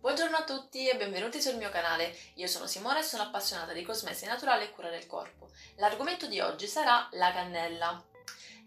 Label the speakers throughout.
Speaker 1: Buongiorno a tutti e benvenuti sul mio canale. Io sono Simona e sono appassionata di cosmesi naturale e cura del corpo. L'argomento di oggi sarà la cannella.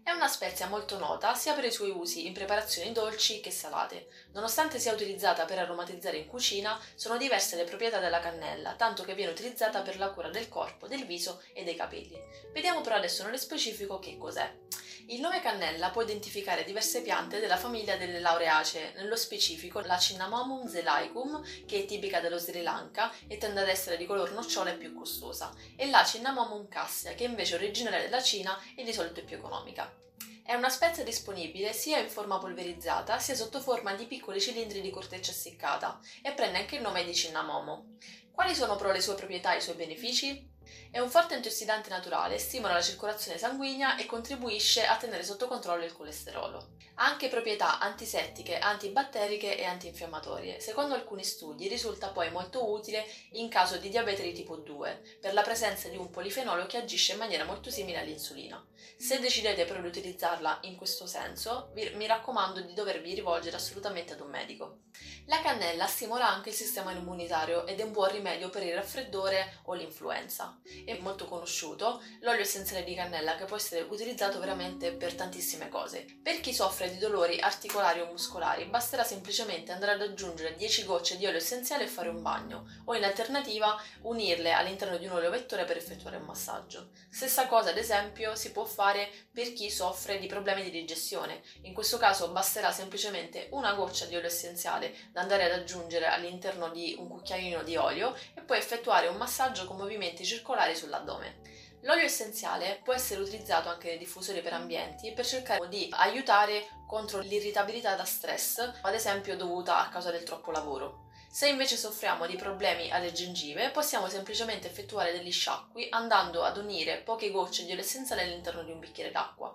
Speaker 1: È una spezia molto nota sia per i suoi usi in preparazioni dolci che salate. Nonostante sia utilizzata per aromatizzare in cucina, sono diverse le proprietà della cannella, tanto che viene utilizzata per la cura del corpo, del viso e dei capelli. Vediamo però adesso nello specifico che cos'è. Il nome cannella può identificare diverse piante della famiglia delle laureacee, nello specifico la Cinnamomum zelaicum, che è tipica dello Sri Lanka e tende ad essere di color nocciola e più costosa, e la Cinnamomum cassia, che invece è originaria della Cina e di solito è più economica. È una spezia disponibile sia in forma polverizzata sia sotto forma di piccoli cilindri di corteccia essiccata e prende anche il nome di cinnamomo. Quali sono però le sue proprietà e i suoi benefici? È un forte antiossidante naturale, stimola la circolazione sanguigna e contribuisce a tenere sotto controllo il colesterolo. Ha anche proprietà antisettiche, antibatteriche e antinfiammatorie. Secondo alcuni studi risulta poi molto utile in caso di diabete di tipo 2, per la presenza di un polifenolo che agisce in maniera molto simile all'insulina. Se decidete però di utilizzarla in questo senso, vi, mi raccomando di dovervi rivolgere assolutamente ad un medico. La cannella stimola anche il sistema immunitario ed è un buon rimedio per il raffreddore o l'influenza. È molto conosciuto l'olio essenziale di cannella che può essere utilizzato veramente per tantissime cose. Per chi soffre di dolori articolari o muscolari, basterà semplicemente andare ad aggiungere 10 gocce di olio essenziale e fare un bagno, o in alternativa unirle all'interno di un olio vettore per effettuare un massaggio. Stessa cosa, ad esempio, si può fare per chi soffre di problemi di digestione. In questo caso basterà semplicemente una goccia di olio essenziale da andare ad aggiungere all'interno di un cucchiaino di olio e poi effettuare un massaggio con movimenti circolari sull'addome. L'olio essenziale può essere utilizzato anche nei diffusori per ambienti per cercare di aiutare contro l'irritabilità da stress, ad esempio dovuta a causa del troppo lavoro. Se invece soffriamo di problemi alle gengive, possiamo semplicemente effettuare degli sciacqui andando ad unire poche gocce di olio essenziale all'interno di un bicchiere d'acqua.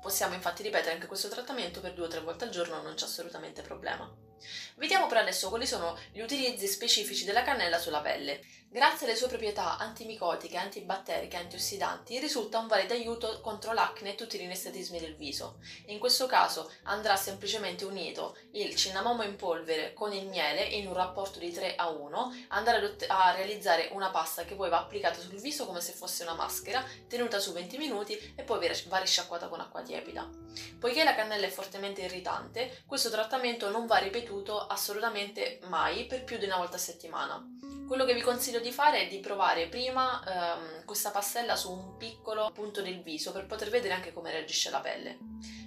Speaker 1: Possiamo infatti ripetere anche questo trattamento per due o tre volte al giorno, non c'è assolutamente problema. Vediamo per adesso quali sono gli utilizzi specifici della cannella sulla pelle. Grazie alle sue proprietà antimicotiche, antibatteriche e antiossidanti, risulta un valido aiuto contro l'acne e tutti i rinestatismi del viso. In questo caso andrà semplicemente unito il cinnamomo in polvere con il miele in un rapporto di 3 a 1, andare a realizzare una pasta che poi va applicata sul viso come se fosse una maschera, tenuta su 20 minuti e poi va risciacquata con acqua tiepida. Poiché la cannella è fortemente irritante, questo trattamento non va ripetuto assolutamente mai per più di una volta a settimana. Quello che vi consiglio di fare è di provare prima ehm, questa pastella su un piccolo punto del viso per poter vedere anche come reagisce la pelle.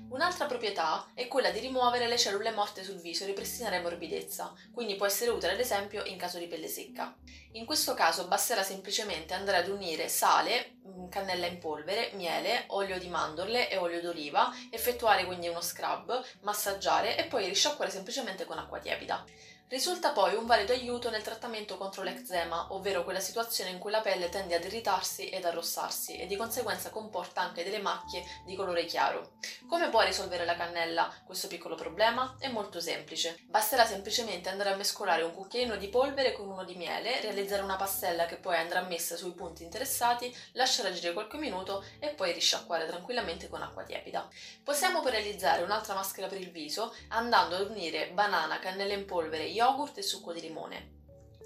Speaker 1: Un'altra proprietà è quella di rimuovere le cellule morte sul viso e ripristinare morbidezza, quindi può essere utile ad esempio in caso di pelle secca. In questo caso basterà semplicemente andare ad unire sale, mm, cannella in polvere, miele, olio di mandorle e olio d'oliva, effettuare quindi uno scrub, massaggiare e poi risciacquare semplicemente con acqua tiepida. Risulta poi un valido aiuto nel trattamento contro l'eczema, ovvero quella situazione in cui la pelle tende ad irritarsi ed arrossarsi e di conseguenza comporta anche delle macchie di colore chiaro. Come può risolvere la cannella questo piccolo problema? È molto semplice. Basterà semplicemente andare a mescolare un cucchiaino di polvere con uno di miele, realizzare una pastella che poi andrà messa sui punti interessati, lasciare agire qualche minuto e poi risciacquare tranquillamente con acqua tiepida. Possiamo poi realizzare un'altra maschera per il viso andando ad unire banana, cannella in polvere, yogurt e succo di limone.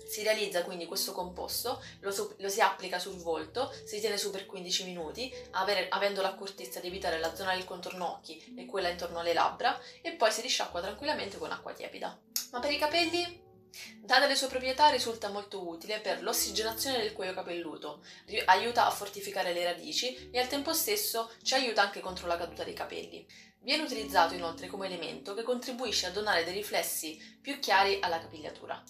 Speaker 1: Si realizza quindi questo composto, lo, su- lo, si applica sul volto, si tiene su per 15 minuti, avere, avendo l'accortezza di evitare la zona del contorno occhi e quella intorno alle labbra, e poi si risciacqua tranquillamente con acqua tiepida. Ma per i capelli? Date le sue proprietà risulta molto utile per l'ossigenazione del cuoio capelluto, aiuta a fortificare le radici e al tempo stesso ci aiuta anche contro la caduta dei capelli. Viene utilizzato inoltre come elemento che contribuisce a donare dei riflessi più chiari alla capigliatura.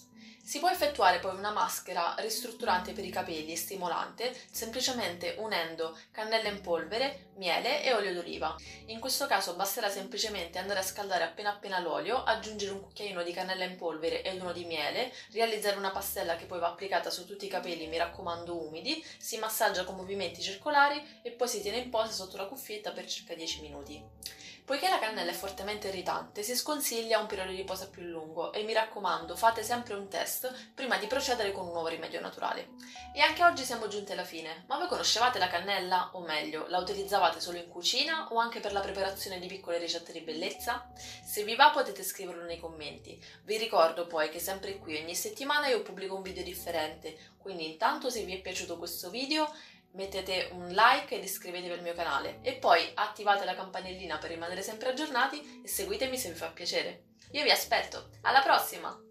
Speaker 1: Si può effettuare poi una maschera ristrutturante per i capelli e stimolante semplicemente unendo cannella in polvere, miele e olio d'oliva. In questo caso basterà semplicemente andare a scaldare appena appena l'olio, aggiungere un cucchiaino di cannella in polvere e uno di miele, realizzare una pastella che poi va applicata su tutti i capelli, mi raccomando umidi, si massaggia con movimenti circolari e poi si tiene in posa sotto la cuffietta per circa 10 minuti. Poiché la cannella è fortemente irritante, si sconsiglia un periodo di riposo più lungo e mi raccomando fate sempre un test prima di procedere con un nuovo rimedio naturale. E anche oggi siamo giunti alla fine, ma voi conoscevate la cannella? O meglio, la utilizzavate solo in cucina o anche per la preparazione di piccole ricette di bellezza? Se vi va potete scriverlo nei commenti. Vi ricordo poi che sempre qui ogni settimana io pubblico un video differente, quindi intanto se vi è piaciuto questo video mettete un like ed iscrivetevi al mio canale e poi attivate la campanellina per rimanere sempre aggiornati e seguitemi se vi fa piacere. Io vi aspetto, alla prossima!